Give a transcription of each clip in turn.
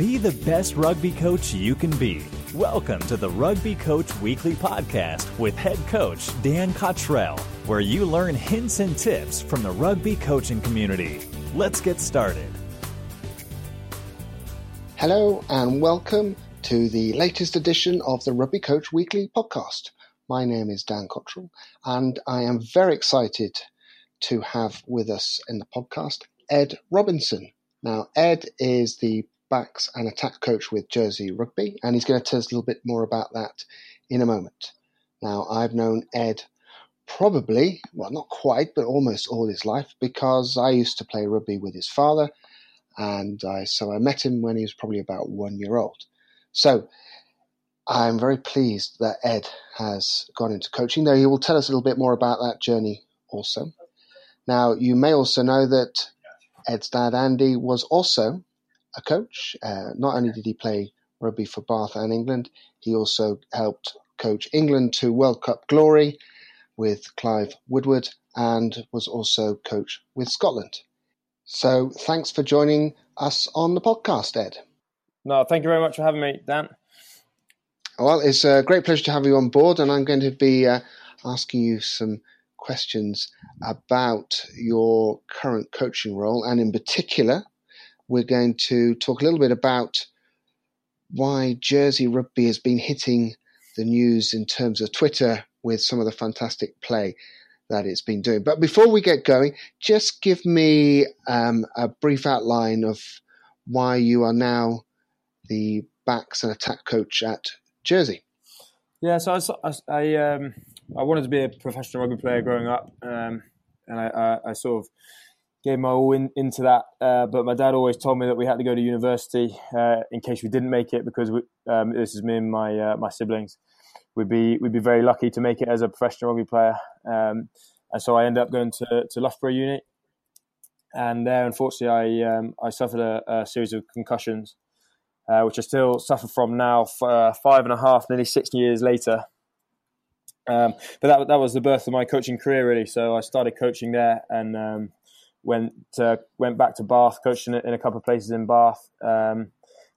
Be the best rugby coach you can be. Welcome to the Rugby Coach Weekly Podcast with head coach Dan Cottrell, where you learn hints and tips from the rugby coaching community. Let's get started. Hello, and welcome to the latest edition of the Rugby Coach Weekly Podcast. My name is Dan Cottrell, and I am very excited to have with us in the podcast Ed Robinson. Now, Ed is the backs and attack coach with Jersey Rugby, and he's going to tell us a little bit more about that in a moment. Now, I've known Ed probably, well, not quite, but almost all his life because I used to play rugby with his father, and I, so I met him when he was probably about one year old. So I'm very pleased that Ed has gone into coaching, though he will tell us a little bit more about that journey also. Now, you may also know that Ed's dad, Andy, was also a coach. Uh, not only did he play rugby for Bath and England, he also helped coach England to World Cup glory with Clive Woodward and was also coach with Scotland. So thanks for joining us on the podcast, Ed. No, thank you very much for having me, Dan. Well, it's a great pleasure to have you on board, and I'm going to be uh, asking you some questions about your current coaching role, and in particular, we're going to talk a little bit about why Jersey Rugby has been hitting the news in terms of Twitter with some of the fantastic play that it's been doing. But before we get going, just give me um, a brief outline of why you are now the backs and attack coach at Jersey. Yeah, so I, I, um, I wanted to be a professional rugby player growing up, um, and I, I, I, sort of gave my all in, into that. Uh, but my dad always told me that we had to go to university uh, in case we didn't make it because we, um, this is me and my uh, my siblings. We'd be we'd be very lucky to make it as a professional rugby player. Um, and so I ended up going to to Loughborough Uni, and there unfortunately I um, I suffered a, a, series of concussions, uh, which I still suffer from now, for, uh, five and a half, nearly six years later. Um, but that that was the birth of my coaching career, really. So I started coaching there, and um, went uh, went back to Bath, coached in, in, a couple of places in Bath. Um,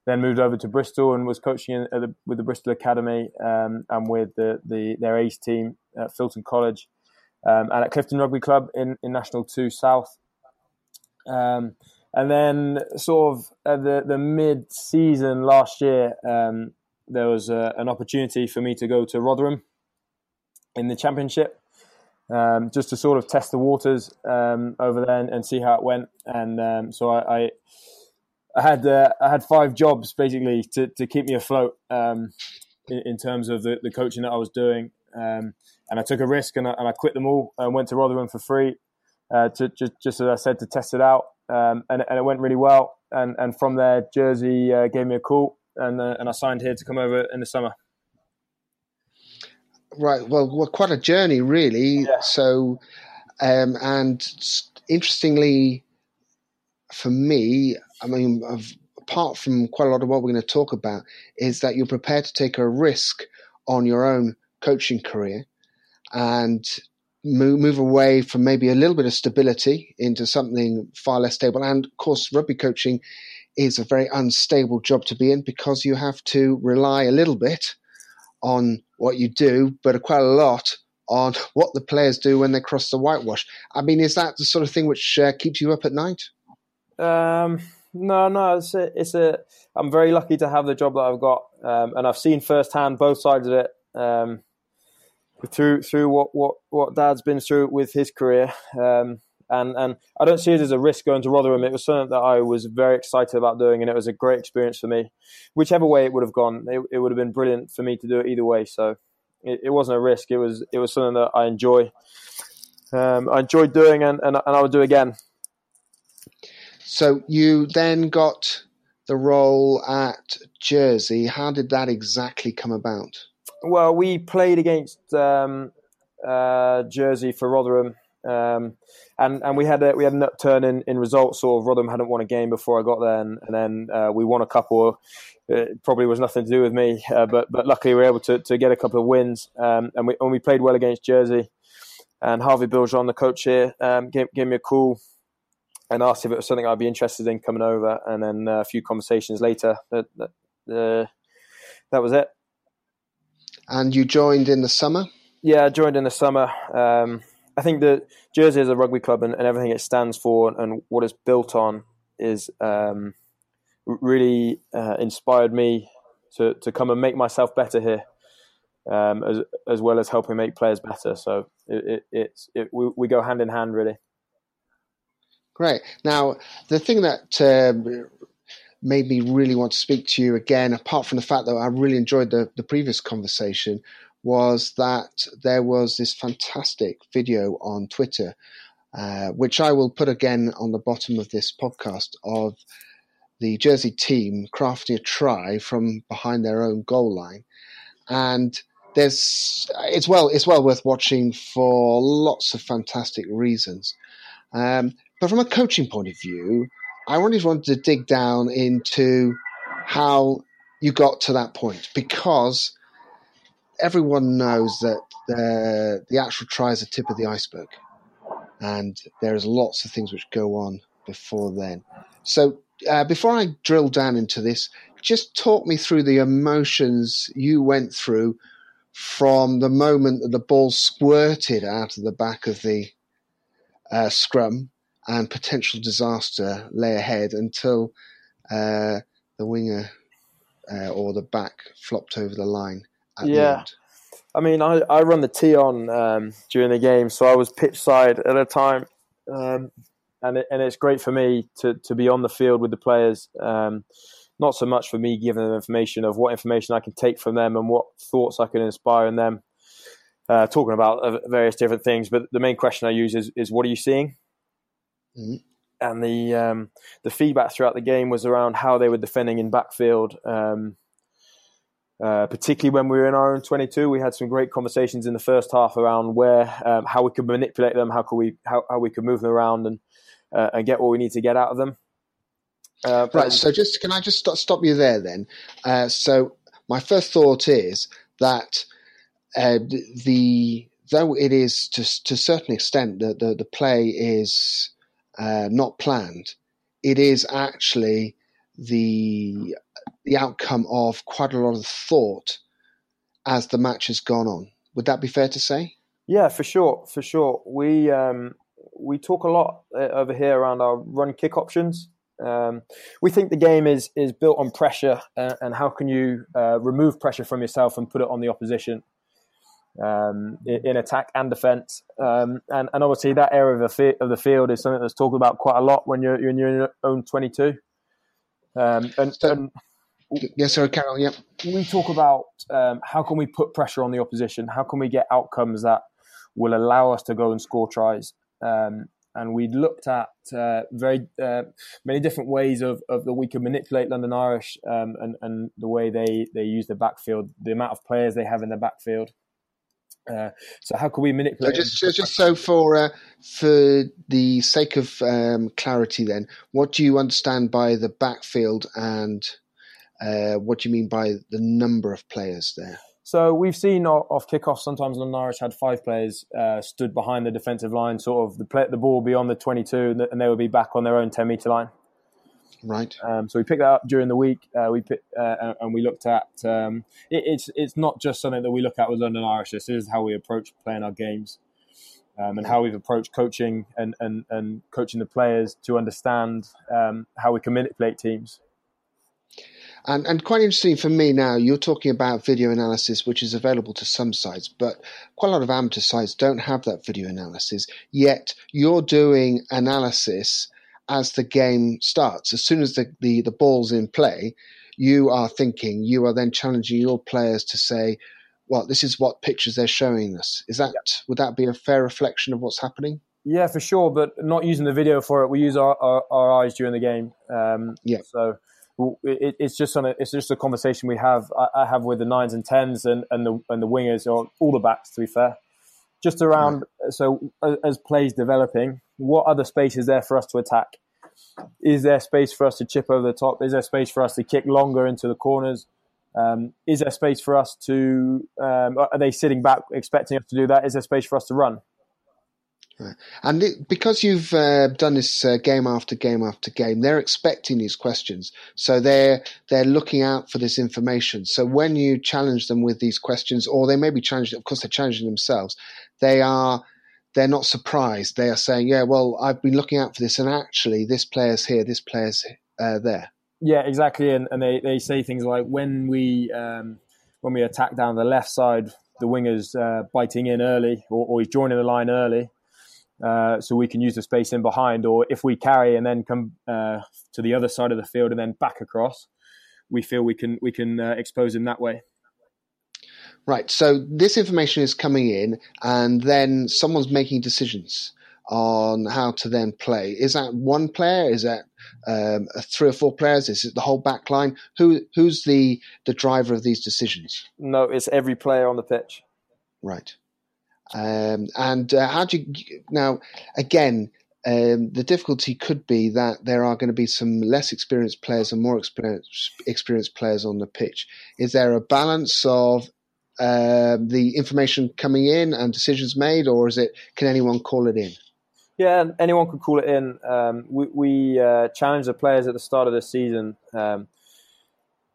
then moved over to Bristol and was coaching the, with the Bristol Academy um, and with the, the, their ace team at Filton College um, and at Clifton Rugby Club in, in National Two South. Um, and then, sort of at the the mid season last year, um, there was a, an opportunity for me to go to Rotherham in the Championship um, just to sort of test the waters um, over there and, and, see how it went. And um, so I, I, I had uh, I had five jobs basically to, to keep me afloat um, in, in, terms of the, the coaching that I was doing. Um, and I took a risk and I, and I, quit them all and went to Rotherham for free, uh, to just, just as I said to test it out. Um, and, and, it went really well. And, and from there, Jersey uh, gave me a call and, uh, and I signed here to come over in the summer. Right. Well, well, quite a journey, really. Yeah. So, um, and interestingly, for me, I mean, I've, apart from quite a lot of what we're going to talk about, is that you're prepared to take a risk on your own coaching career and move, move away from maybe a little bit of stability into something far less stable. And of course, rugby coaching is a very unstable job to be in because you have to rely a little bit on what you do, but quite a lot on what the players do when they cross the whitewash. I mean, is that the sort of thing which uh, keeps you up at night? Um, no, no. It's a, it's a. I'm very lucky to have the job that I've got, um, and I've seen firsthand both sides of it. Um, through through what, what, what Dad's been through with his career, um, and and I don't see it as a risk going to Rotherham. It was something that I was very excited about doing, and it was a great experience for me. Whichever way it would have gone, it, it would have been brilliant for me to do it either way. So it, it wasn't a risk. It was it was something that I enjoy. Um, I enjoyed doing, and, and and I would do again. So you then got the role at Jersey. How did that exactly come about? Well, we played against um, uh, Jersey for Rotherham um, and and we had a, we had an upturn in, in results. Sort of Rotherham hadn't won a game before I got there, and, and then uh, we won a couple. It probably was nothing to do with me, uh, but but luckily we were able to, to get a couple of wins, um, and we and we played well against Jersey. And Harvey Biljon, the coach here, um, gave, gave me a call and asked if it was something I'd be interested in coming over. And then uh, a few conversations later, that that, uh, that was it. And you joined in the summer. Yeah, I joined in the summer. Um, I think that Jersey is a rugby club and, and, everything it stands for and what it's built on is um, really uh, inspired me to, to come and make myself better here, um, as as well as helping make players better. So it, it, it's it, we, we go hand in hand really. Great. Now the thing that uh, made me really want to speak to you again, apart from the fact that I really enjoyed the, the previous conversation, was that there was this fantastic video on Twitter, uh, which I will put again on the bottom of this podcast of the Jersey team crafting a try from behind their own goal line, and there's it's well it's well worth watching for lots of fantastic reasons. Um, but from a coaching point of view, I always wanted to dig down into how you got to that point because everyone knows that the, the actual try is the tip of the iceberg, and there's lots of things which go on before then. So, uh, before I drill down into this, just talk me through the emotions you went through from the moment that the ball squirted out of the back of the uh, scrum and potential disaster lay ahead until uh, the winger uh, or the back flopped over the line yeah. I mean, I, I run the tee on um, during the game, so I was pitch side at a time, um, and it, and it's great for me to to be on the field with the players. Um, not so much for me giving them information of what information I can take from them and what thoughts I can inspire in them. Uh, talking about uh, various different things, but the main question I use is is what are you seeing? Mm-hmm. And the um, the feedback throughout the game was around how they were defending in backfield. Um, uh, particularly when we were in our own 22, we had some great conversations in the first half around where um, how we could manipulate them, how could we how, how we could move them around and uh, and get what we need to get out of them. Uh, right. So just can I just stop, stop you there then? Uh, so my first thought is that uh, the though it is to to a certain extent that the, the play is not planned, it is actually the the outcome of quite a lot of thought as the match has gone on. Would that be fair to say? Yeah, for sure, for sure. We um, we talk a lot uh, over here around our run kick options. Um, we think the game is is built on pressure, uh, and how can you uh, remove pressure from yourself and put it on the opposition um, in attack and defence. Um, and, and obviously, that area of the, of the field is something that's talked about quite a lot when you're, you're in your own twenty two. Um, and, so, and Yes, sir, Carol. Yep. We talk about um, how can we put pressure on the opposition? How can we get outcomes that will allow us to go and score tries? Um, and we looked at uh, very uh, many different ways of, of that we can manipulate London Irish um, and, and the way they, they use the backfield, the amount of players they have in the backfield. Uh, so how can we manipulate? So just, so just so for uh, for the sake of um, clarity, then, what do you understand by the backfield and uh, what do you mean by the number of players there? So we've seen off kickoff sometimes London Irish had five players uh, stood behind the defensive line, sort of the play, the ball beyond the 22, and they would be back on their own 10 meter line. Right. Um, so we picked that up during the week. Uh, we pick, uh, and we looked at um, it, it's it's not just something that we look at with London Irish. This is how we approach playing our games. Um, and how we've approached coaching and, and, and coaching the players to understand um, how we can manipulate teams. And, and quite interesting for me now, you're talking about video analysis, which is available to some sites, but quite a lot of amateur sites don't have that video analysis. Yet you're doing analysis as the game starts. As soon as the, the, the ball's in play, you are thinking, you are then challenging your players to say, well, this is what pictures they're showing us. Is that, yeah. would that be a fair reflection of what's happening? Yeah, for sure, but not using the video for it. We use our, our, our eyes during the game. Um, yeah. So it, it's just on a, it's just a conversation we have I, I, have with the nines and tens and, and the and the wingers or all the backs to be fair. Just around so as plays developing what other space is there for us to attack? Is there space for us to chip over the top? Is there space for us to kick longer into the corners? Um, is there space for us to um, are they sitting back expecting us to do that? Is there space for us to run Right. And it, because you've uh, done this uh, game after game after game, they're expecting these questions, so they're they're looking out for this information. So when you challenge them with these questions, or they may be challenged, of course, they're challenging themselves. They are they're not surprised. They are saying, "Yeah, well, I've been looking out for this, and actually, this player's here, this player's uh, there." Yeah, exactly. And, and they, they say things like when we um, when we attack down the left side, the winger's uh, biting in early, or, or he's joining the line early uh, so we can use the space in behind. Or if we carry and then come uh, to the other side of the field and then back across, we feel we can we can uh, expose him that way. Right. So this information is coming in, and then someone's making decisions on how to then play. Is that one player? Is that um, three or four players? Is it the whole back line? Who who's the the driver of these decisions? No, it's every player on the pitch. Right. Um, and uh, how do you now? Again, um, the difficulty could be that there are going to be some less experienced players and more experienced, experienced players on the pitch. Is there a balance of uh, the information coming in and decisions made, or is it can anyone call it in? Yeah, anyone could call it in. Um, we, we uh, challenged the players at the start of the season um,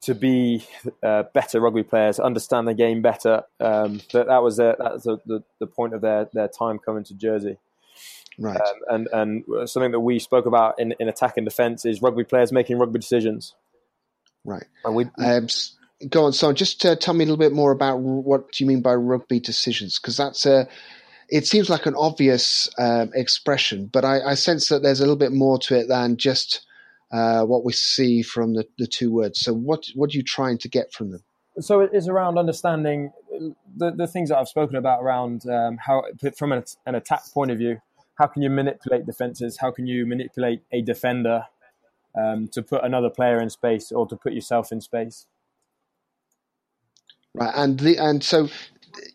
to be uh, better rugby players, understand the game better. Um, that that was their, that was the, the, the, point of their, their time coming to Jersey. Right. Um, and and something that we spoke about in, in attack and defence is rugby players making rugby decisions. Right. And we, um, go on. So just uh, tell me a little bit more about what you mean by rugby decisions, because that's a. It seems like an obvious um, expression, but I, I sense that there's a little bit more to it than just uh, what we see from the, the two words. So, what what are you trying to get from them? So it's around understanding the, the things that I've spoken about around um, how, from an, an, attack point of view, how can you manipulate defenses? How can you manipulate a defender um, to put another player in space or to put yourself in space? Right, and the, and so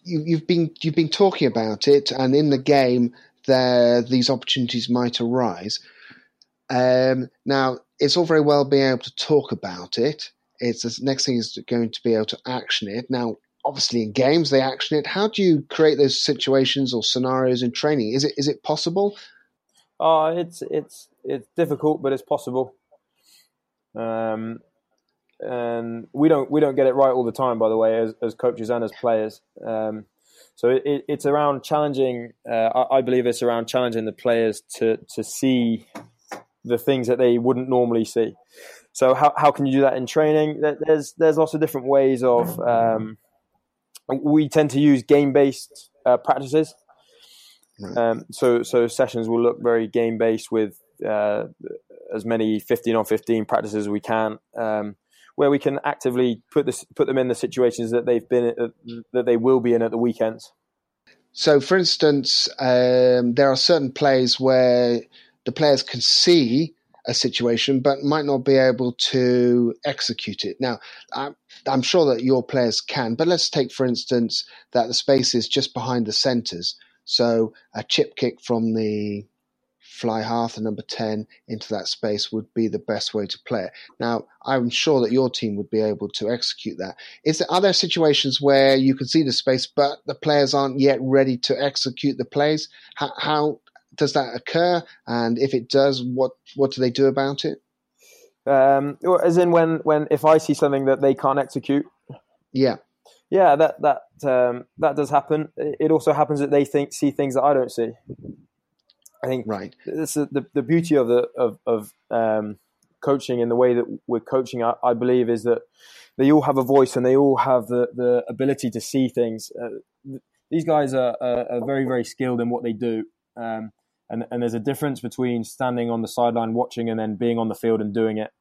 you, you've been you've been talking about it, and in the game, there these opportunities might arise. Um, now, it's all very well being able to talk about it. It's the next thing is going to be able to action it. Now, obviously, in games they action it. How do you create those situations or scenarios in training? Is it is it possible? Uh, it's it's it's difficult, but it's possible. Um, and we don't we don't get it right all the time, by the way, as, as coaches and as players. Um, so it, it's around challenging. Uh, I, I, believe it's around challenging the players to to see the things that they wouldn't normally see. So how how can you do that in training? There's there's lots of different ways of. Um, we tend to use game based uh, practices. Um, so so sessions will look very game based with uh, as many fifteen on fifteen practices as we can, um, where we can actively put this put them in the situations that they've been uh, that they will be in at the weekends. So, for instance, um, there are certain plays where the players can see a situation but might not be able to execute it. Now, I'm, I'm, sure that your players can, but let's take, for instance, that the space is just behind the centres. So a chip kick from the fly half, the number 10, into that space would be the best way to play it. Now, I'm sure that your team would be able to execute that. Is there, are there situations where you can see the space, but the players aren't yet ready to execute the plays? How, how does that occur? And if it does, what what do they do about it? Um, as in when when if I see something that they can't execute. Yeah. Yeah, that that um, that does happen. It also happens that they think see things that I don't see. I think right. This is the the beauty of the of of um, coaching and the way that we're coaching. I, I, believe is that they all have a voice and they all have the the ability to see things. Uh, these guys are, are, are, very very skilled in what they do. Um, and and there's a difference between standing on the sideline watching and then being on the field and doing it.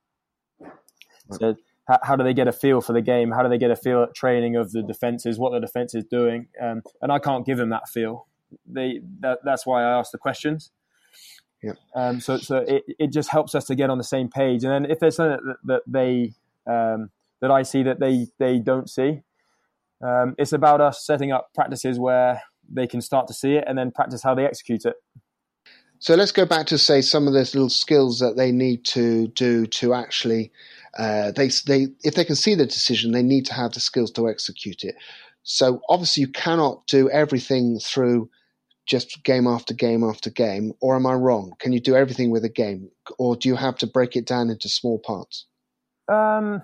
So how, how, do they get a feel for the game? How do they get a feel at training of the defenses, what the defense is doing? Um, and I can't give them that feel. They that, that's why I ask the questions. Yeah. Um, so so it, it just helps us to get on the same page. And then if there's something that, that they um, that I see that they they don't see, um, it's about us setting up practices where they can start to see it and then practice how they execute it. So let's go back to say some of those little skills that they need to do to actually uh, they they if they can see the decision, they need to have the skills to execute it. So obviously, you cannot do everything through just game after game after game, or am I wrong? Can you do everything with a game, or do you have to break it down into small parts? Um,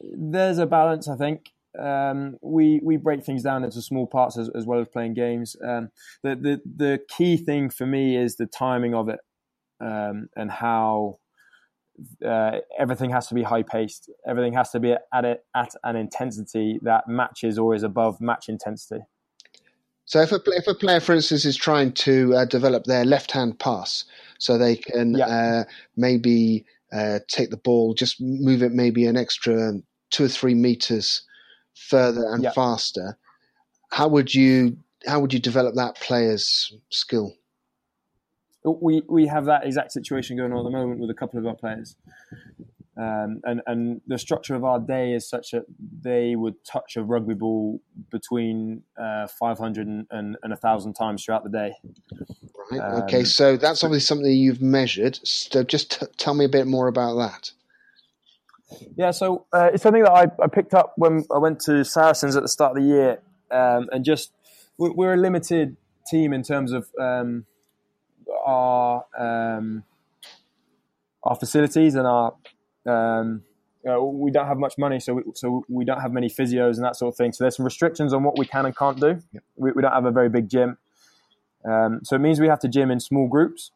there's a balance, I think. Um, we we break things down into small parts as, as well as playing games. Um, the, the the key thing for me is the timing of it um, and how uh, everything has to be high paced. Everything has to be at it at an intensity that matches or is above match intensity. So if a, if a player, for instance, is trying to uh, develop their left hand pass, so they can yeah. uh, maybe uh, take the ball, just move it maybe an extra two or three meters further and yeah. faster. How would you how would you develop that player's skill? We we have that exact situation going on at the moment with a couple of our players. Um, and and the structure of our day is such that they would touch a rugby ball between uh, 500 and, and, and 1,000 times throughout the day. Right. Um, okay. So that's obviously something you've measured. So just t- tell me a bit more about that. Yeah. So uh, it's something that I, I picked up when I went to Saracens at the start of the year, um, and just we're a limited team in terms of um, our um, our facilities and our um, you know, we don't have much money, so we, so we don't have many physios and that sort of thing. So there's some restrictions on what we can and can't do. Yep. We, we, don't have a very big gym, um, so it means we have to gym in small groups.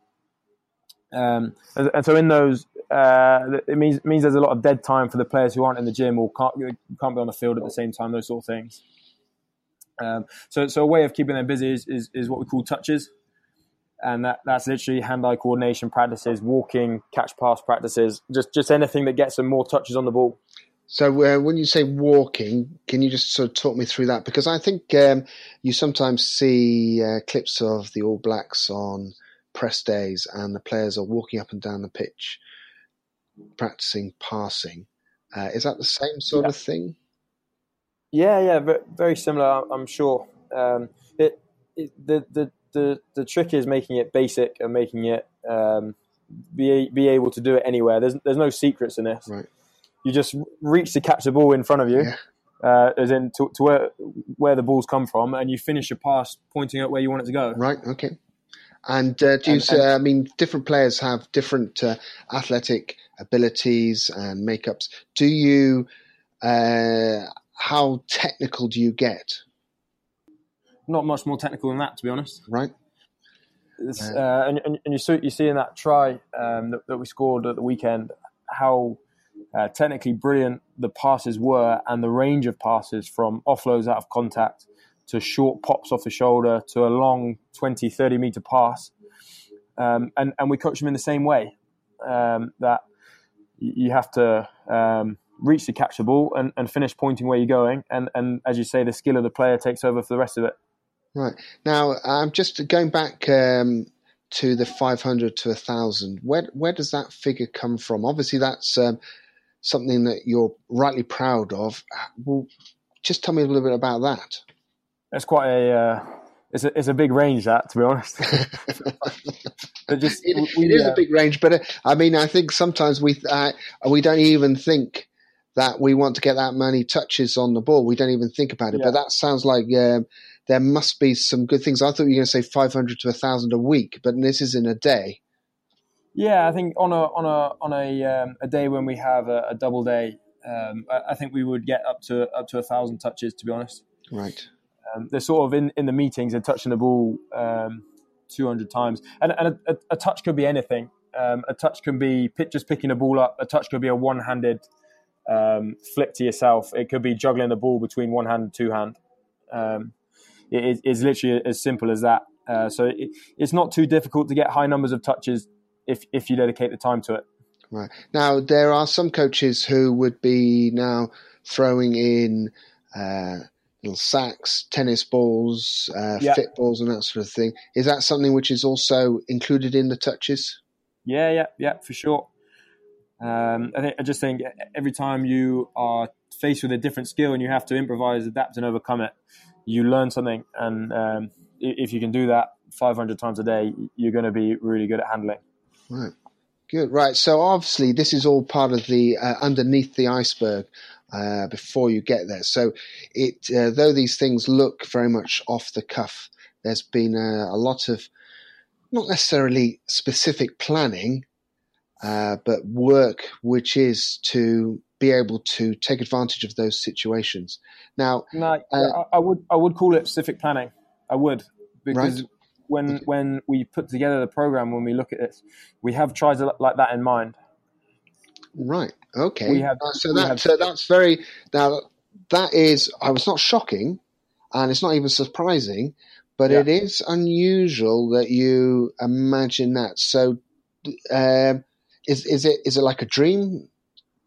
Um, and, so in those, uh, it means means there's a lot of dead time for the players who aren't in the gym or can't can't be on the field at the same time. Those sort of things. Um, so so a way of keeping them busy is, is, is what we call touches and that, that's literally hand-eye coordination practices, walking, catch pass practices, just just anything that gets them more touches on the ball. So uh, when you say walking, can you just sort of talk me through that? Because I think um, you sometimes see uh, clips of the All Blacks on press days, and the players are walking up and down the pitch, practicing passing. Uh, is that the same sort yeah. of thing? Yeah, yeah, very similar. I'm sure. Um, it, it, the the the the trick is making it basic and making it um, be be able to do it anywhere. There's there's no secrets in this. Right. You just reach to catch the ball in front of you, yeah. uh, as in to, to, where where the balls come from, and you finish your pass pointing at where you want it to go. Right. Okay. And uh, do you, and, and, uh, I mean, different players have different uh, athletic abilities and makeups. Do you? Uh, how technical do you get? not much more technical than that, to be honest. Right. Uh, and, and, and, you see, you see in that try um, that, that, we scored at the weekend how uh, technically brilliant the passes were and the range of passes from offloads out of contact to short pops off the shoulder to a long 20, 30 meter pass. Um, and, and we coach them in the same way um, that you have to um, reach to catch the ball and, and finish pointing where you're going. And, and as you say, the skill of the player takes over for the rest of it. Right. Now, I'm just going back um, to the 500 to 1,000. Where, where does that figure come from? Obviously, that's um, something that you're rightly proud of. Well, just tell me a little bit about that. It's quite a. Uh, it's a, it's a big range, that to be honest. but just it, we, it is uh, a big range, but uh, I mean, I think sometimes we uh, we don't even think that we want to get that many touches on the ball. We don't even think about it. Yeah. But that sounds like um, there must be some good things. I thought you were going to say 500 to 1,000 a week, but this is in a day. Yeah, I think on a on a on a um, a day when we have a, a double day, um, I, I, think we would get up to up to a thousand touches. To be honest, right? Um, they're sort of in, in the meetings. They're touching the ball um, two hundred times, and, and a, a, touch could be anything. Um, a touch can be just picking a ball up. A touch could be a one handed um, flip to yourself. It could be juggling the ball between one hand and two hand. Um, it is literally as simple as that. Uh, so it, it's not too difficult to get high numbers of touches if if you dedicate the time to it. Right now, there are some coaches who would be now throwing in uh, little sacks, tennis balls, uh, fit balls, and that sort of thing. Is that something which is also included in the touches? Yeah, yeah, yeah, for sure. Um, I, think, I just think every time you are faced with a different skill and you have to improvise, adapt, and overcome it, you learn something, and um, if you can do that 500 times a day, you're going to be really good at handling. Right. Good. Right. So obviously, this is all part of the uh, underneath the iceberg uh, before you get there. So it, uh, though these things look very much off the cuff, there's been a, a lot of not necessarily specific planning, uh, but work which is to be able to take advantage of those situations. Now, no, uh, I, would I would call it specific planning. I would because right. when okay. when we put together the program, when we look at this, we have tries like that in mind. Right. Okay. We have, uh, so that have, uh, that's very now that is I was not shocking, and it's not even surprising, but yeah. it is unusual that you imagine that. So, um, is is it is it like a dream?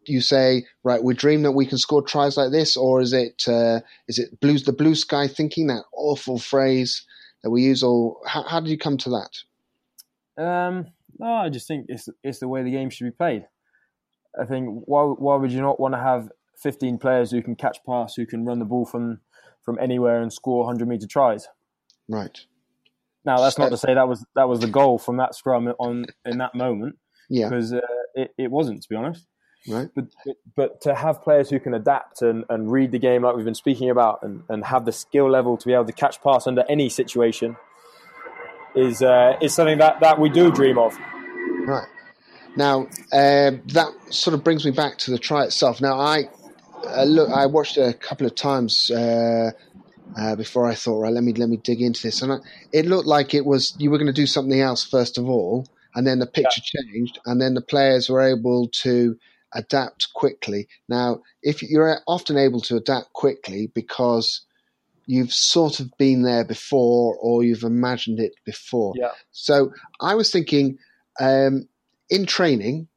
You say, right, we dream that we can score tries like this, or is it uh, is it blues the blue sky thinking that awful phrase that we use? Or how, how did you come to that? Um, no, I just think it's it's the way the game should be played. I think why why would you not want to have 15 players who can catch pass, who can run the ball from from anywhere and score 100 meter tries? Right. Now that's not to say that was that was the goal from that scrum on in that moment. Yeah. Because uh, it, it wasn't, to be honest. Right. But but to have players who can adapt and, and read the game like we've been speaking about and, and have the skill level to be able to catch pass under any situation is uh, is something that, that we do dream of. Right. Now uh, that sort of brings me back to the try itself. Now I uh, look, I watched it a couple of times uh, uh, before I thought, right, let me let me dig into this. And I, it looked like it was you were going to do something else first of all, and then the picture yeah. changed, and then the players were able to adapt quickly. Now, if you're often able to adapt quickly because you've sort of been there before or you've imagined it before. Yeah. So I was thinking, um, in training,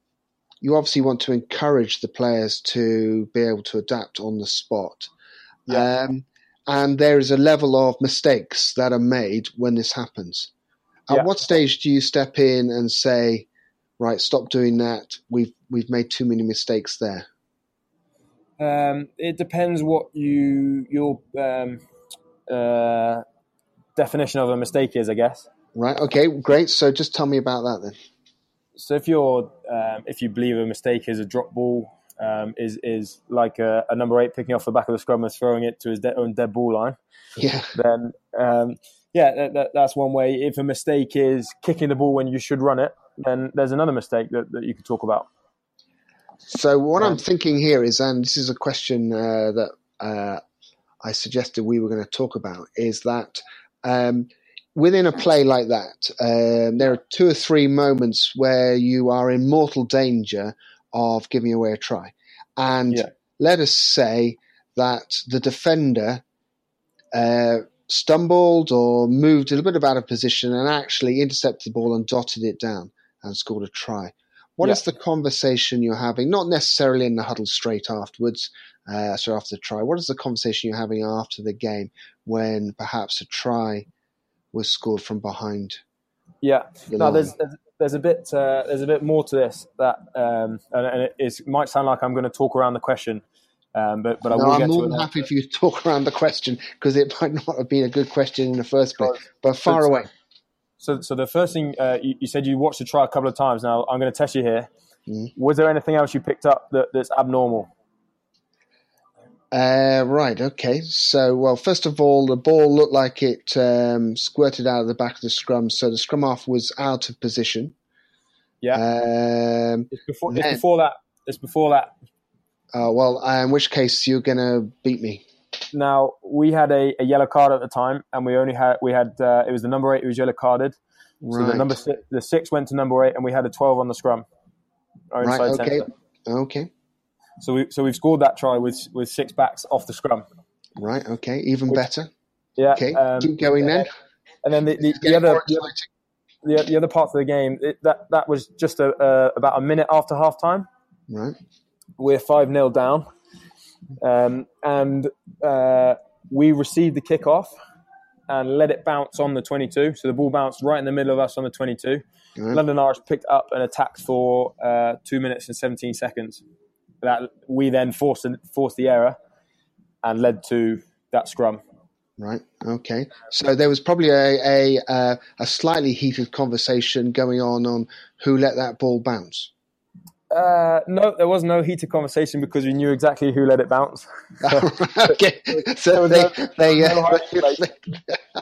you obviously want to encourage the players to be able to adapt on the spot. Yeah. Um, and there is a level of mistakes that are made when this happens. At yeah. what stage do you step in and say, "Right, stop doing that. We've we've made too many mistakes there." Um, it depends what you your um, uh, definition of a mistake is, I guess. Right. Okay. Great. So just tell me about that then. So if you're um, if you believe a mistake is a drop ball um, is is like a, a, number eight picking off the back of the scrum and throwing it to his de- own dead ball line. Yeah. Then um, yeah, that, that, that's one way. If a mistake is kicking the ball when you should run it, then there's another mistake that, that you could talk about. So what um, I'm thinking here is, and this is a question uh, that uh, I suggested we were going to talk about, is that um, within a play like that, um, there are two or three moments where you are in mortal danger of giving away a try. And yeah. let us say that the defender uh, stumbled or moved a little bit out of position and actually intercepted the ball and dotted it down and scored a try. What yeah. is the conversation you're having? Not necessarily in the huddle straight afterwards, uh, so after the try. What is the conversation you're having after the game when perhaps a try was scored from behind? Yeah, the no, there's, there's, there's a bit uh, there's a bit more to this that um, and, and it, it, might sound like I'm going to talk around the question, um, but but I no, will I'm more than happy for you to talk around the question because it might not have been a good question in the first place. But far so, away. So so the first thing uh, you, you, said you watched the trial a couple of times. Now I'm going to test you here. Mm. Was there anything else you picked up that, that's abnormal? Uh, right. Okay. So, well, first of all, the ball looked like it um, squirted out of the back of the scrum, so the scrum half was out of position. Yeah. Um, it's before. Then, it's before that. It's before that. Uh, well, uh, in which case you're going to beat me. Now we had a, a, yellow card at the time, and we only had we had uh, it was the number eight who was yellow carded. Right. So the number six, the six went to number eight, and we had a twelve on the scrum. Right. Okay. Center. Okay. So we so we've scored that try with with six backs off the scrum. Right. Okay. Even which, better. Yeah. Okay. Um, Keep going then. And then the, the, the other the, the, other parts of the game it, that that was just a, uh, about a minute after half time. Right. We're five 0 down, um, and uh, we received the kickoff and let it bounce on the 22. So the ball bounced right in the middle of us on the 22. Right. London Irish picked up and attacked for uh, two minutes and 17 seconds that we then forced forced the error and led to that scrum. Right. Okay. So there was probably a a, a slightly heated conversation going on on who let that ball bounce. Uh, no, there was no heated conversation because we knew exactly who let it bounce. okay. So they, they, uh,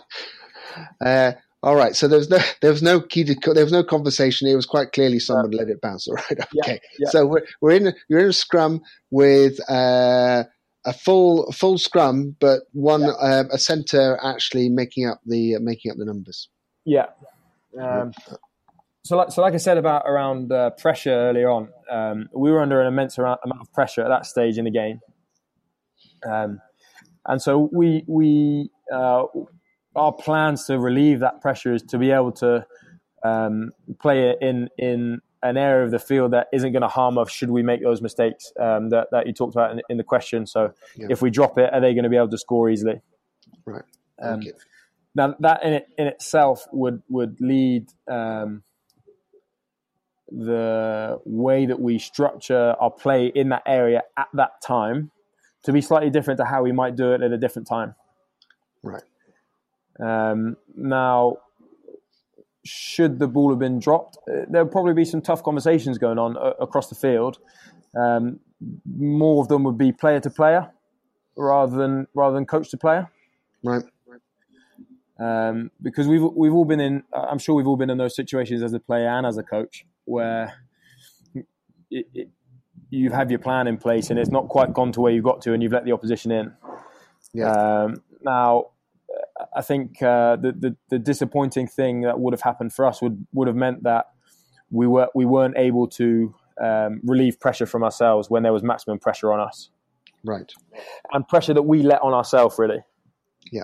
Uh, all right. So there was no there was no key to, there was no conversation. It was quite clearly someone let it bounce. All right. Okay. Yeah, yeah. So we're we're in you're in a scrum with uh, a full full scrum, but one Yeah. um, a centre actually making up the uh, making up the numbers. Yeah. Um, so, like, so like I said about around uh, pressure earlier on, um, we were under an immense amount amount of pressure at that stage in the game, um, and so we we uh, our plans to relieve that pressure is to be able to um, play it in in an area of the field that isn't going to harm us should we make those mistakes um, that that you talked about in, in the question. So, Yeah. if we drop it, are they going to be able to score easily? Right. Um, Okay. now that in it, in itself would would lead um, the way that we structure our play in that area at that time to be slightly different to how we might do it at a different time. Right. Um, now, should the ball have been dropped, uh, there'll probably be some tough conversations going on uh, across the field. Um, more of them would be player to player rather than rather than coach to player Right. um, because we've we've all been in. I'm sure we've all been in those situations as a player and as a coach where it, it, you have your plan in place and it's not quite gone to where you got to, and you've let the opposition in. Yeah. Um, now, I think uh, the, the the disappointing thing that would have happened for us would would have meant that we were we weren't able to um, relieve pressure from ourselves when there was maximum pressure on us Right. and pressure that we let on ourselves, really. Yeah.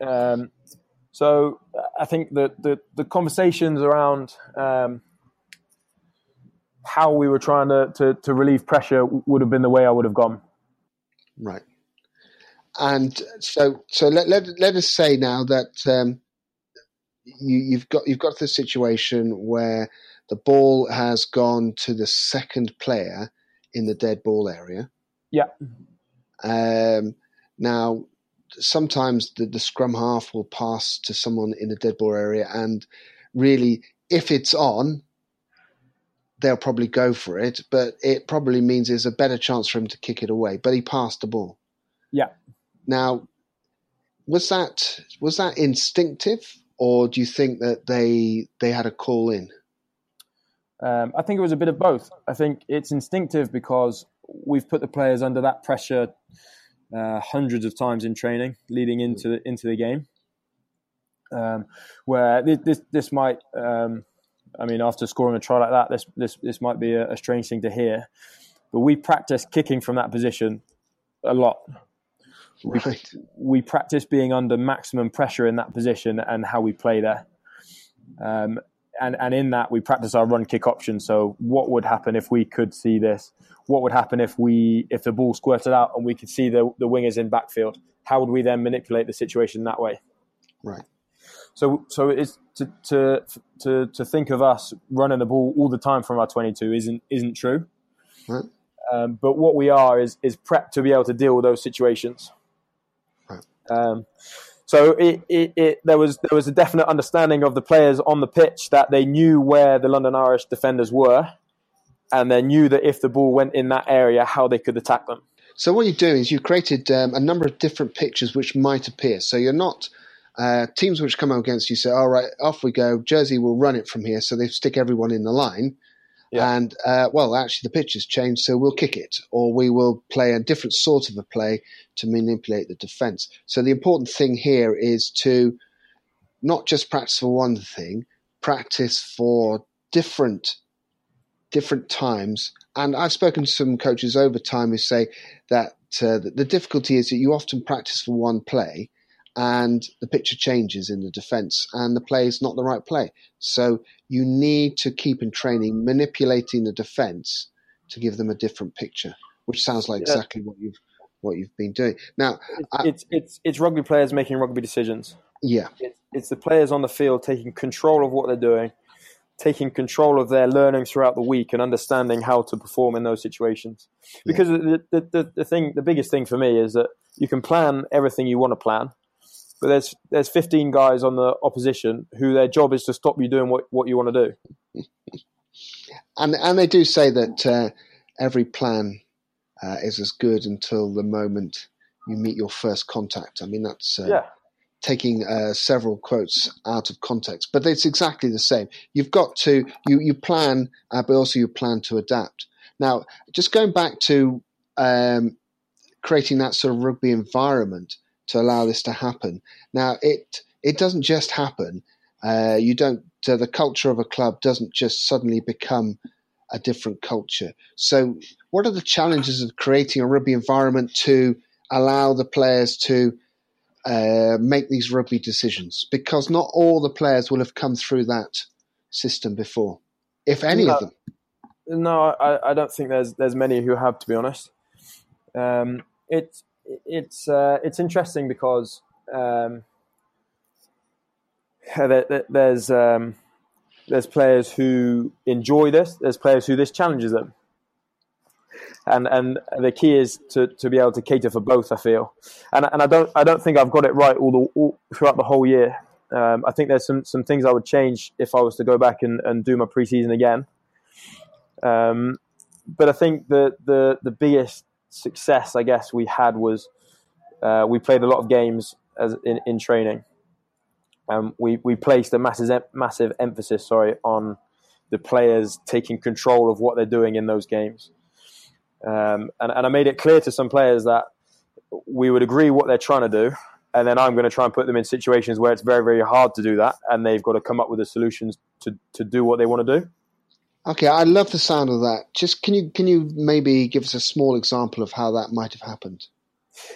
Um, so I think that the, the conversations around um, how we were trying to, to, to relieve pressure would have been the way I would have gone. Right. And so, so let let, let us say now that um, you, you've got you've got the situation where the ball has gone to the second player in the dead ball area. Yeah. Um, now, sometimes the, the scrum half will pass to someone in the dead ball area, and really, if it's on, they'll probably go for it. But it probably means there's a better chance for him to kick it away. But he passed the ball. Yeah. Now, was that was that instinctive, or do you think that they they had a call in? Um, I think it was a bit of both. I think it's instinctive because we've put the players under that pressure uh, hundreds of times in training leading into the, into the game. Um, where this this, this might, um, I mean, after scoring a try like that, this this this might be a, a strange thing to hear, but we practice kicking from that position a lot. Right. We practice being under maximum pressure in that position and how we play there. Um, and, and in that, we practice our run kick option. So, what would happen if we could see this? What would happen if we if the ball squirted out and we could see the, the wingers in backfield? How would we then manipulate the situation that way? Right. So, so it's to to to to think of us running the ball all the time from our 22 isn't isn't true. Right. Um, but what we are is is prepped to be able to deal with those situations. Um, so it, it, it, there was there was a definite understanding of the players on the pitch that they knew where the London Irish defenders were, and they knew that if the ball went in that area, how they could attack them. So what you do is you created um, a number of different pictures which might appear. So you're not uh, teams which come out against you say, "All right, off we go." Jersey will run it from here, so they stick everyone in the line. Yeah. And uh, well, actually, the pitch has changed, so we'll kick it, or we will play a different sort of a play to manipulate the defense. So the important thing here is to not just practice for one thing, practice for different different times. And I've spoken to some coaches over time who say that uh, the difficulty is that you often practice for one play and the picture changes in the defense and the play is not the right play. So you need to keep in training manipulating the defense to give them a different picture, which sounds like Yeah. exactly what you've what you've been doing. Now, I- It's it's it's rugby players making rugby decisions. yeah, It's, it's the players on the field taking control of what they're doing, taking control of their learning throughout the week, and understanding how to perform in those situations. Because the, the, the, the thing, the biggest thing for me is that you can plan everything you want to plan, but there's there's 15 guys on the opposition who their job is to stop you doing what, what you want to do. and and they do say that uh, every plan uh, is as good until the moment you meet your first contact. I mean, that's uh, Yeah. taking uh, several quotes out of context, but it's exactly the same. You've got to you you plan, uh, but also you plan to adapt. Now, just going back to um, creating that sort of rugby environment to allow this to happen. Now, it it doesn't just happen. Uh, you don't. Uh, the culture of a club doesn't just suddenly become a different culture. So, what are the challenges of creating a rugby environment to allow the players to uh, make these rugby decisions? Because not all the players will have come through that system before, if any no, of them. No, I, I, don't think there's there's many who have, to be honest. Um, it's it's uh, it's interesting because um, there's um, there's players who enjoy this. There's players who this challenges them, and and the key is to, to be able to cater for both. I feel, and and I don't I don't think I've got it right all the all, throughout the whole year. Um, I think there's some some things I would change if I was to go back and, and do my preseason again. Um, but I think the the the biggest success I guess we had was uh, we played a lot of games as in, in training. Um, we we placed a massive massive emphasis, sorry, on the players taking control of what they're doing in those games. Um, and, and I made it clear to some players that we would agree what they're trying to do, and then I'm going to try and put them in situations where it's very very hard to do that, and they've got to come up with the solutions to to do what they want to do. Okay, I love the sound of that. Just can you can you maybe give us a small example of how that might have happened?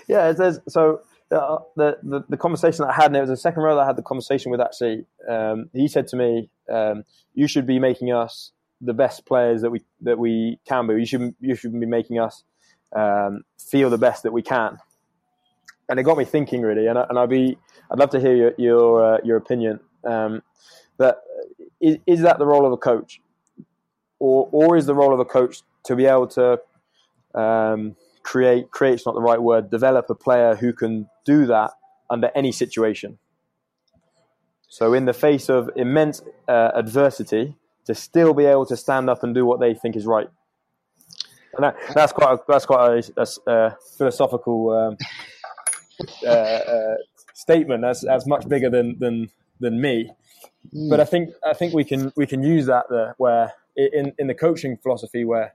Yeah, so uh, the, the, the conversation that I had, and it was the second row that I had the conversation with. Actually, um, he said to me, um, "You should be making us the best players that we that we can be. You should you should be making us um, feel the best that we can." And it got me thinking, really. And, I, and I'd be I'd love to hear your your uh, your opinion. Um, that is, is that the role of a coach, or or is the role of a coach to be able to um, create create's not the right word develop a player who can do that under any situation. So in the face of immense uh, adversity to still be able to stand up and do what they think is right. And that, that's quite a, that's quite a, a, a philosophical um, uh, uh, statement that's, that's much bigger than than than me. Mm. but I think I think we can we can use that there where in in the coaching philosophy where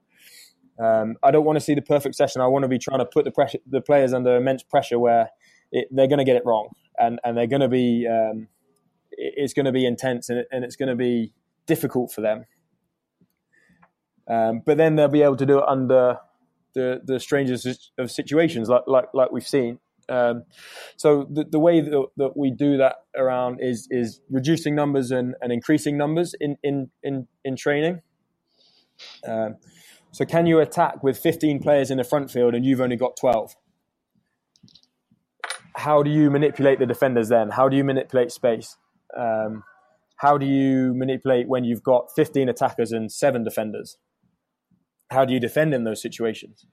um, I don't want to see the perfect session. I want to be trying to put the pressure, the players under immense pressure where it, they're going to get it wrong, and and they're going to be, um, it's going to be intense, and, it, and it's going to be difficult for them. Um, but then they'll be able to do it under the the strangest of situations, like like like we've seen. Um, so the, the way that, that, we do that around is is reducing numbers and, and increasing numbers in in in, in training. Um, so can you attack with 15 players in the front field and you've only got 12? How do you manipulate the defenders then? How do you manipulate space? Um, how do you manipulate when you've got 15 attackers and seven defenders? How do you defend in those situations?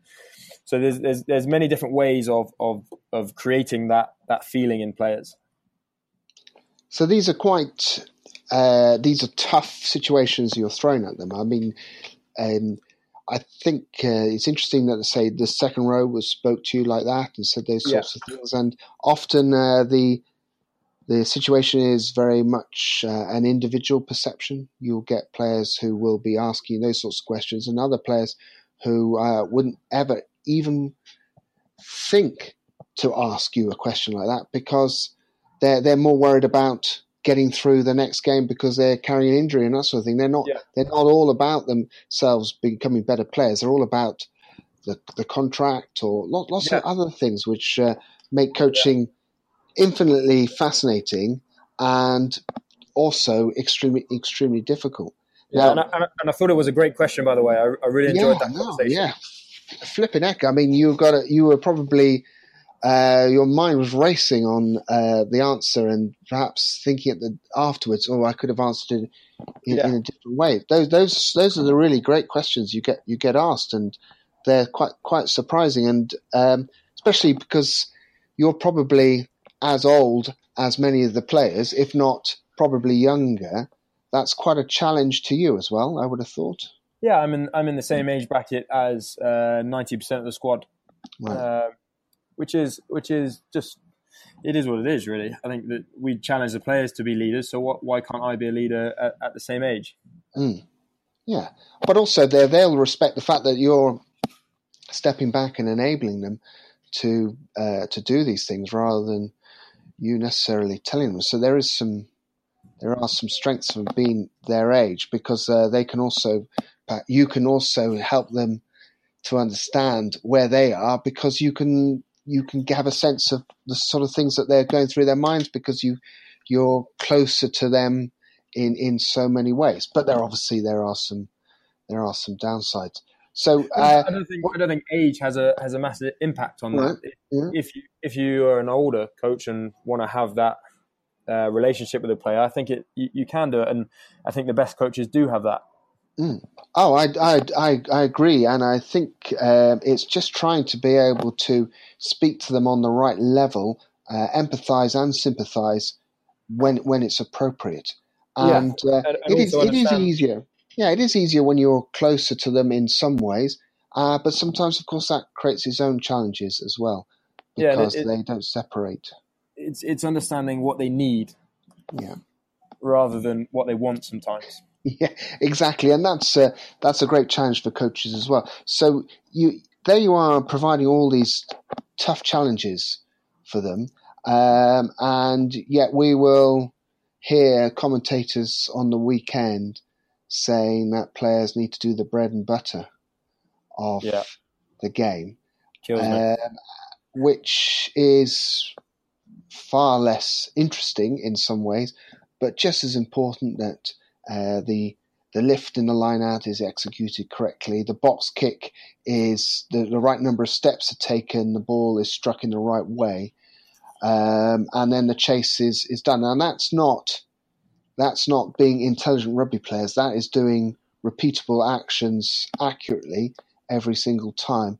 So there's there's, there's many different ways of, of of creating that that feeling in players. So these are quite uh, these are tough situations you're thrown at them. I mean, um, I think uh, it's interesting that say the second row was spoke to you like that and said those sorts yeah. of things. And often uh, the the situation is very much uh, an individual perception. You'll get players who will be asking those sorts of questions, and other players who uh, wouldn't ever even think to ask you a question like that because they're they're more worried about getting through the next game because they're carrying an injury and that sort of thing. They're not yeah. they're not all about themselves becoming better players. They're all about the the contract or lots yeah. of other things which uh, make coaching yeah. infinitely fascinating and also extremely extremely difficult. Yeah, now, and, I, and, I, thought it was a great question, by the way. I, I really enjoyed that conversation. yeah, flipping heck! I mean, you've got a, you were probably uh, your mind was racing on uh, the answer and perhaps thinking at the afterwards, oh, I could have answered it in, yeah. in, a different way. Those those those are the really great questions you get you get asked, and they're quite quite surprising, and um, especially because you're probably as old as many of the players, if not probably younger. That's quite a challenge to you as well. I would have thought. Yeah, I'm in I'm in the same age bracket as uh, ninety uh, percent of the squad. Uh, which is which is just it is what it is. Really, I think that we challenge the players to be leaders. So what, why can't I be a leader at, at the same age? Mm. Yeah, but also they they'll respect the fact that you're stepping back and enabling them to uh, to do these things rather than you necessarily telling them. So there is some there are some strengths of being their age because uh, they can also you can also help them to understand where they are because you can you can have a sense of the sort of things that they're going through their minds because you you're closer to them in in so many ways. But there obviously there are some there are some downsides. So uh, I don't think I don't think age has a has a massive impact on that. Yeah. If you if you are an older coach and want to have that uh, relationship with a player, I think it you, you, can do it, and I think the best coaches do have that. Mm. Oh, I, I, I, I, agree, and I think uh, it's just trying to be able to speak to them on the right level, uh, empathise and sympathise when when it's appropriate, and, yeah. Uh, and, and it is it is easier. Yeah, it is easier when you're closer to them in some ways, uh, but sometimes, of course, that creates its own challenges as well because yeah, it, they don't separate. It's it's understanding what they need, yeah, rather than what they want sometimes. Yeah, exactly, and that's uh, that's a great challenge for coaches as well. So you there you are providing all these tough challenges for them, um, and yet we will hear commentators on the weekend saying that players need to do the bread and butter of yeah. the game, um, which is far less interesting in some ways, but just as important that uh, the the lift in the line out is executed correctly. The box kick is the, the right number of steps are taken. The ball is struck in the right way, um, and then the chase is is done. And that's not that's not being intelligent rugby players. That is doing repeatable actions accurately every single time.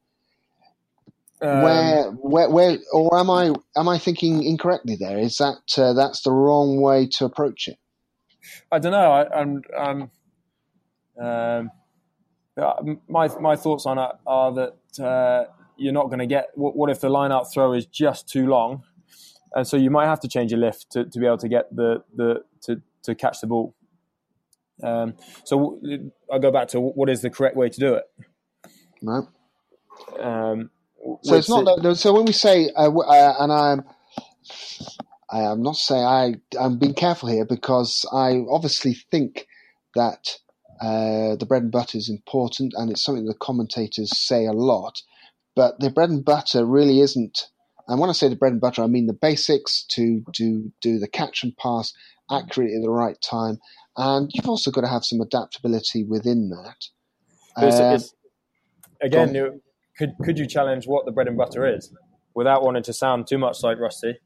Um, where, where, where, or am I am I thinking incorrectly? There is that uh, that's the wrong way to approach it. I don't know. I, am um, um, my my thoughts on it are that uh, you're not going to get. What, what, if the line out throw is just too long, and so you might have to change your lift to, to be able to get the the to to catch the ball. Um, so I go back to what is the correct way to do it. No. Um, so it's not. It, so when we say, uh, uh, and I'm I am not saying I, I'm being careful here because I obviously think that uh, the bread and butter is important and it's something the commentators say a lot. But the bread and butter really isn't. And when I say the bread and butter, I mean the basics to do do the catch and pass accurately at the right time, and you've also got to have some adaptability within that. Uh, it's, again, you, could could you challenge what the bread and butter is without wanting to sound too much like Rusty?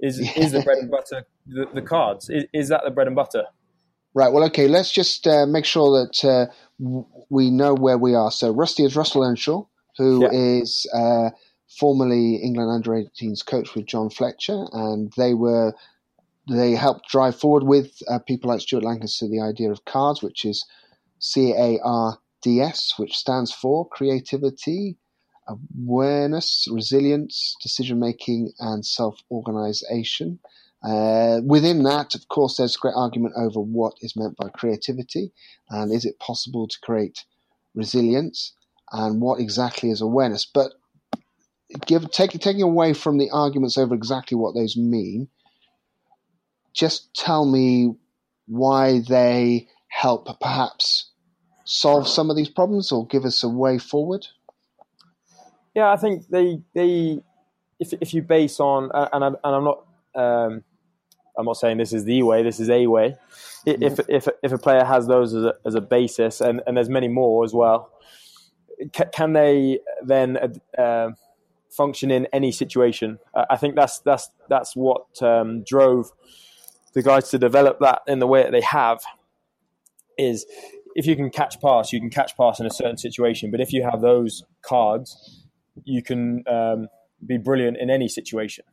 Is yeah. is the bread and butter the, the cards? Is, is, that the bread and butter? Right. Well, okay. Let's just uh, make sure that uh, we know where we are. So Rusty is Russell Earnshaw, who yeah. is uh, formerly England under 18s coach with John Fletcher, and they were they helped drive forward with uh, people like Stuart Lancaster the idea of cards, which is C A R D S, which stands for creativity, awareness, resilience, decision making, and self organization. Uh, within that, of course, there's a great argument over what is meant by creativity and is it possible to create resilience and what exactly is awareness. But give, take, taking away from the arguments over exactly what those mean, just tell me why they help perhaps solve some of these problems or give us a way forward. Yeah, I think they they if if you base on uh, and I, and I'm not um, I'm not saying this is the way, this is a way. If mm-hmm. if if a player has those as a, as a basis, and, and there's many more as well, can they then uh, function in any situation? I think that's that's that's what um, drove the guys to develop that in the way that they have. Is if you can catch pass, you can catch pass in a certain situation. But if you have those cards, you can um, be brilliant in any situation.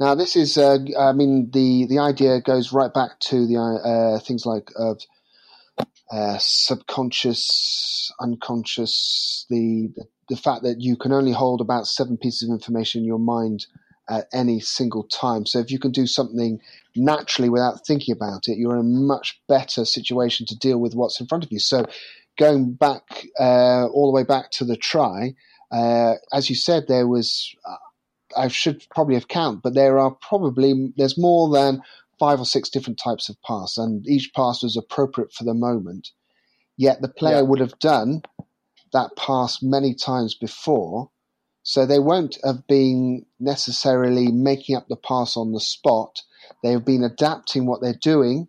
Now, this is, uh, I mean, the, the idea goes right back to the uh, things like uh, uh, subconscious, unconscious, the, the, the fact that you can only hold about seven pieces of information in your mind at any single time. So if you can do something naturally without thinking about it, you're in a much better situation to deal with what's in front of you. So going back uh, all the way back to the try, uh, as you said, there was. Uh, I should probably have counted, but there are probably there's more than five or six different types of pass, and each pass was appropriate for the moment. Yet the player yeah. would have done that pass many times before, so they won't have been necessarily making up the pass on the spot. They have been adapting what they're doing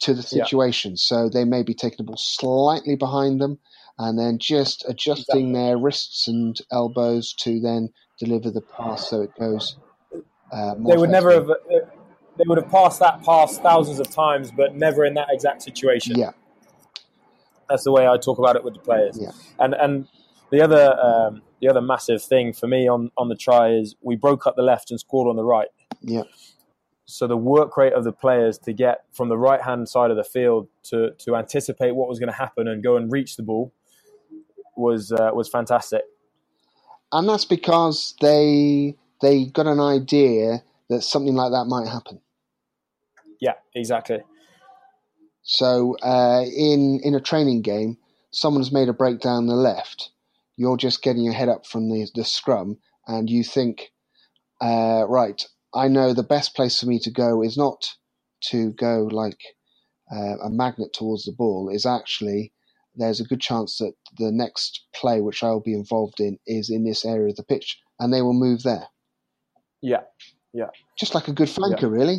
to the situation. Yeah. So they may be taking the ball slightly behind them and then just adjusting exactly. their wrists and elbows to then deliver the pass so it goes. Uh, they would never have. They would have passed that pass thousands of times, but never in that exact situation. Yeah, that's the way I talk about it with the players. Yeah. And and the other um, the other massive thing for me on on the try is we broke up the left and scored on the right. Yeah. So the work rate of the players to get from the right hand side of the field to to anticipate what was going to happen and go and reach the ball was uh, was fantastic. And that's because they they got an idea that something like that might happen. Yeah, exactly. So uh, in in a training game, someone's made a break down the left. You're just getting your head up from the the scrum, and you think, uh, right, I know the best place for me to go is not to go like uh, a magnet towards the ball. Is actually there's a good chance that the next play which I'll be involved in is in this area of the pitch, and they will move there. Yeah, yeah. Just like a good flanker, yeah. really.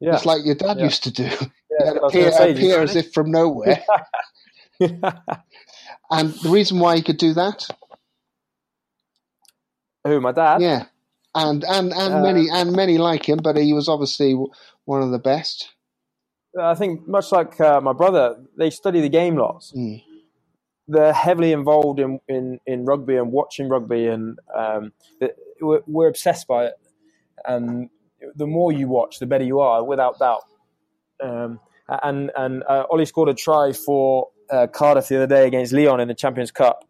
Yeah. It's like your dad yeah. used to do. Yeah, appear, appear as if from nowhere. and the reason why he could do that? Who, my dad? Yeah. And and and uh, many and many like him, but he was obviously one of the best. I think much like uh, my brother, they study the game lots. Mm. They're heavily involved in, in, in rugby and watching rugby, and um, we're, we're obsessed by it. And the more you watch, the better you are, without doubt. Um, and and uh, Ollie scored a try for uh, Cardiff the other day against Lyon in the Champions Cup,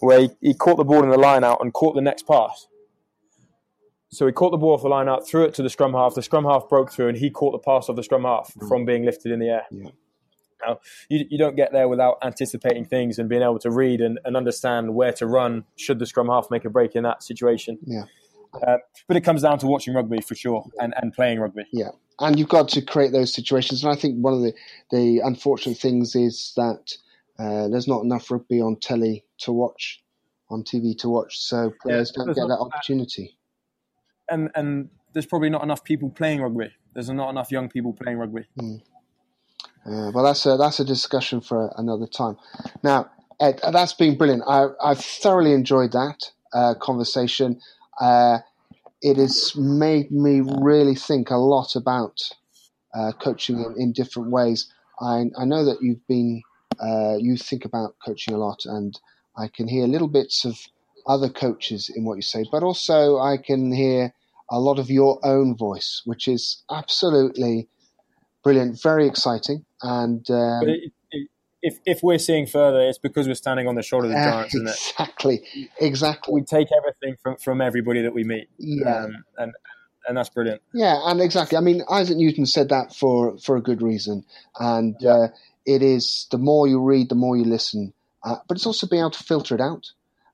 where he, he, caught the ball in the line out and caught the next pass. So he caught the ball off the line out, threw it to the scrum half. The scrum half broke through, and he caught the pass of the scrum half mm. from being lifted in the air. Yeah. Now, you, you don't get there without anticipating things and being able to read and, and understand where to run should the scrum half make a break in that situation. Yeah. Uh, but it comes down to watching rugby for sure and, and playing rugby. Yeah, and you've got to create those situations. And I think one of the, the unfortunate things is that uh, there's not enough rugby on telly to watch, on TV to watch, so players yeah, don't get that opportunity. And and there's probably not enough people playing rugby. There's not enough young people playing rugby. Mm. Uh, well, that's a that's a discussion for another time. Now, Ed, that's been brilliant. I, I've thoroughly enjoyed that uh, conversation. Uh, it has made me really think a lot about uh, coaching in, in, different ways. I, I, know that you've been uh, you think about coaching a lot, and I can hear little bits of other coaches in what you say, but also I can hear a lot of your own voice, which is absolutely brilliant, very exciting, and. Um, if if we're seeing further, it's because we're standing on the shoulder of the giants, uh, exactly, exactly. We take everything from, from everybody that we meet, yeah, um, and and that's brilliant. Yeah, and exactly. I mean, Isaac Newton said that for for a good reason, and yeah. uh, it is the more you read, the more you listen, uh, but it's also being able to filter it out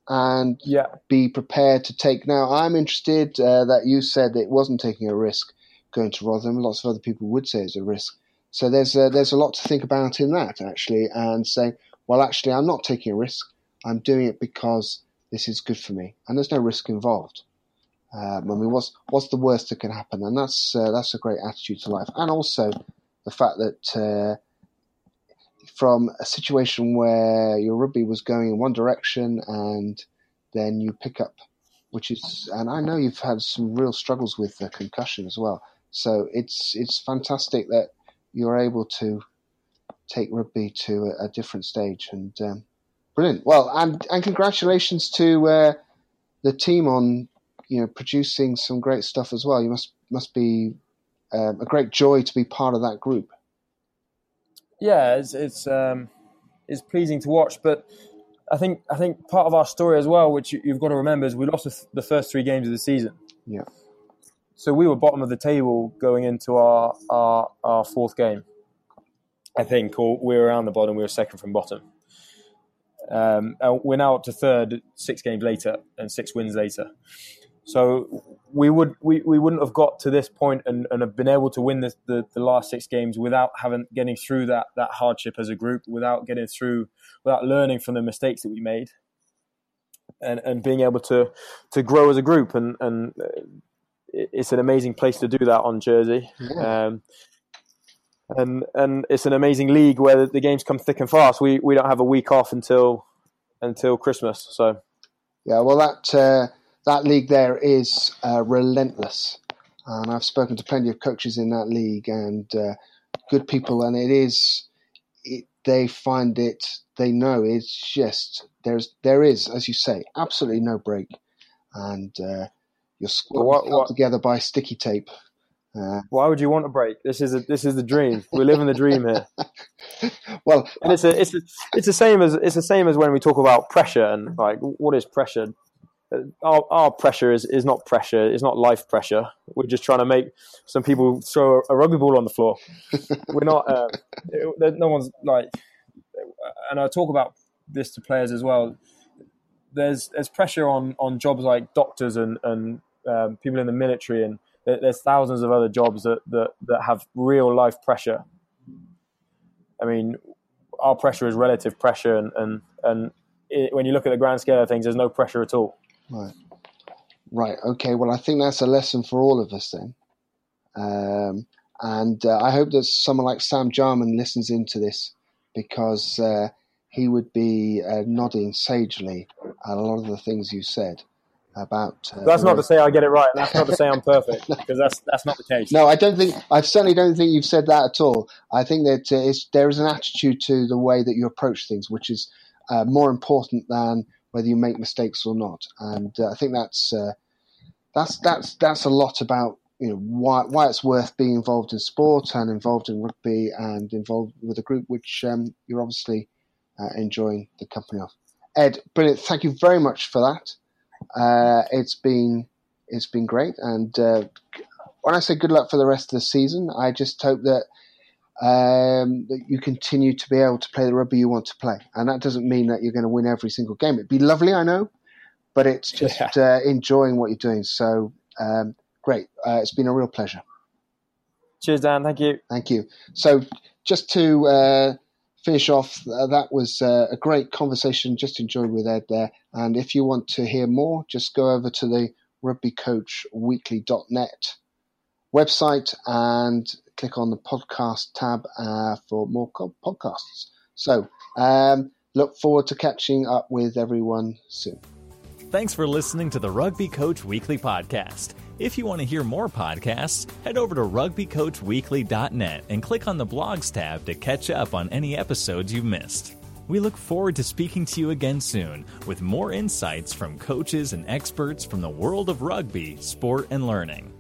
and yeah. be prepared to take. Now, I'm interested uh, that you said that it wasn't taking a risk going to Rotherham. Lots of other people would say it's a risk. So there's a, there's a lot to think about in that actually, and say, well, actually, I'm not taking a risk. I'm doing it because this is good for me, and there's no risk involved. Um, I mean, what's what's the worst that can happen? And that's uh, that's a great attitude to life, and also the fact that uh, from a situation where your rugby was going in one direction, and then you pick up, which is, and I know you've had some real struggles with the concussion as well. So it's it's fantastic that you're able to take rugby to a, a different stage. And um, brilliant. Well, and and congratulations to uh, the team on you know producing some great stuff as well. You must must be um, a great joy to be part of that group. Yeah, it's it's um, it's pleasing to watch, but. I think I think part of our story as well, which you, have got to remember, is we lost the first three games of the season. Yeah. So we were bottom of the table going into our our, our fourth game, I think, or we were around the bottom. We were second from bottom. Um, we're now up to third, six games later, and six wins later. So we would we, we wouldn't have got to this point and, and have been able to win this, the the last six games without having getting through that that hardship as a group, without getting through, without learning from the mistakes that we made, and and being able to to grow as a group. And and it's an amazing place to do that on Jersey. Yeah. Um, and and it's an amazing league where the games come thick and fast. We we don't have a week off until until Christmas. So yeah, well that uh, that league there is uh, relentless, and I've spoken to plenty of coaches in that league and uh, good people, and it is it, they find it they know it's just there's there is as you say absolutely no break, and uh, you're squad together by sticky tape. Uh, Why would you want a break? This is a, this is the dream. We're living the dream here. well, and it's a, it's a, it's the same as it's the same as when we talk about pressure and like what is pressure. Uh, our, our pressure is, is not pressure. It's not life pressure. We're just trying to make some people throw a rugby ball on the floor. We're not. Uh, no one's like. And I talk about this to players as well. There's there's pressure on on jobs like doctors and and um, people in the military and there's thousands of other jobs that, that, that have real life pressure. I mean, our pressure is relative pressure, and and, and it, when you look at the grand scale of things, there's no pressure at all. Right. Right. Okay. Well, I think that's a lesson for all of us then. Um, and uh, I hope that someone like Sam Jarman listens into this because uh, he would be uh, nodding sagely at a lot of the things you said about. Uh, that's not to say I get it right, and that's not to say I'm perfect, because that's that's not the case. No, I don't think. I certainly don't think you've said that at all. I think that uh, there is an attitude to the way that you approach things, which is uh, more important than whether you make mistakes or not. And uh, I think that's uh, that's that's that's a lot about you know why why it's worth being involved in sport and involved in rugby and involved with a group which um, you're obviously uh, enjoying the company of. Ed, brilliant! Thank you very much for that. Uh, it's been it's been great, and uh, when I say good luck for the rest of the season, I just hope that um, that you continue to be able to play the rugby you want to play, and that doesn't mean that you're going to win every single game. It'd be lovely, I know, but it's just yeah. uh, enjoying what you're doing. So um, great! Uh, it's been a real pleasure. Cheers, Dan. Thank you. Thank you. So just to uh, finish off, uh, that was uh, a great conversation. Just enjoyed with Ed there. And if you want to hear more, just go over to the rugbycoachweekly.net website and click on the podcast tab uh, for more podcasts. So, um, look forward to catching up with everyone soon. Thanks for listening to the Rugby Coach Weekly podcast. If you want to hear more podcasts, head over to rugbycoachweekly.net and click on the blogs tab to catch up on any episodes you've missed. We look forward to speaking to you again soon with more insights from coaches and experts from the world of rugby, sport, and learning.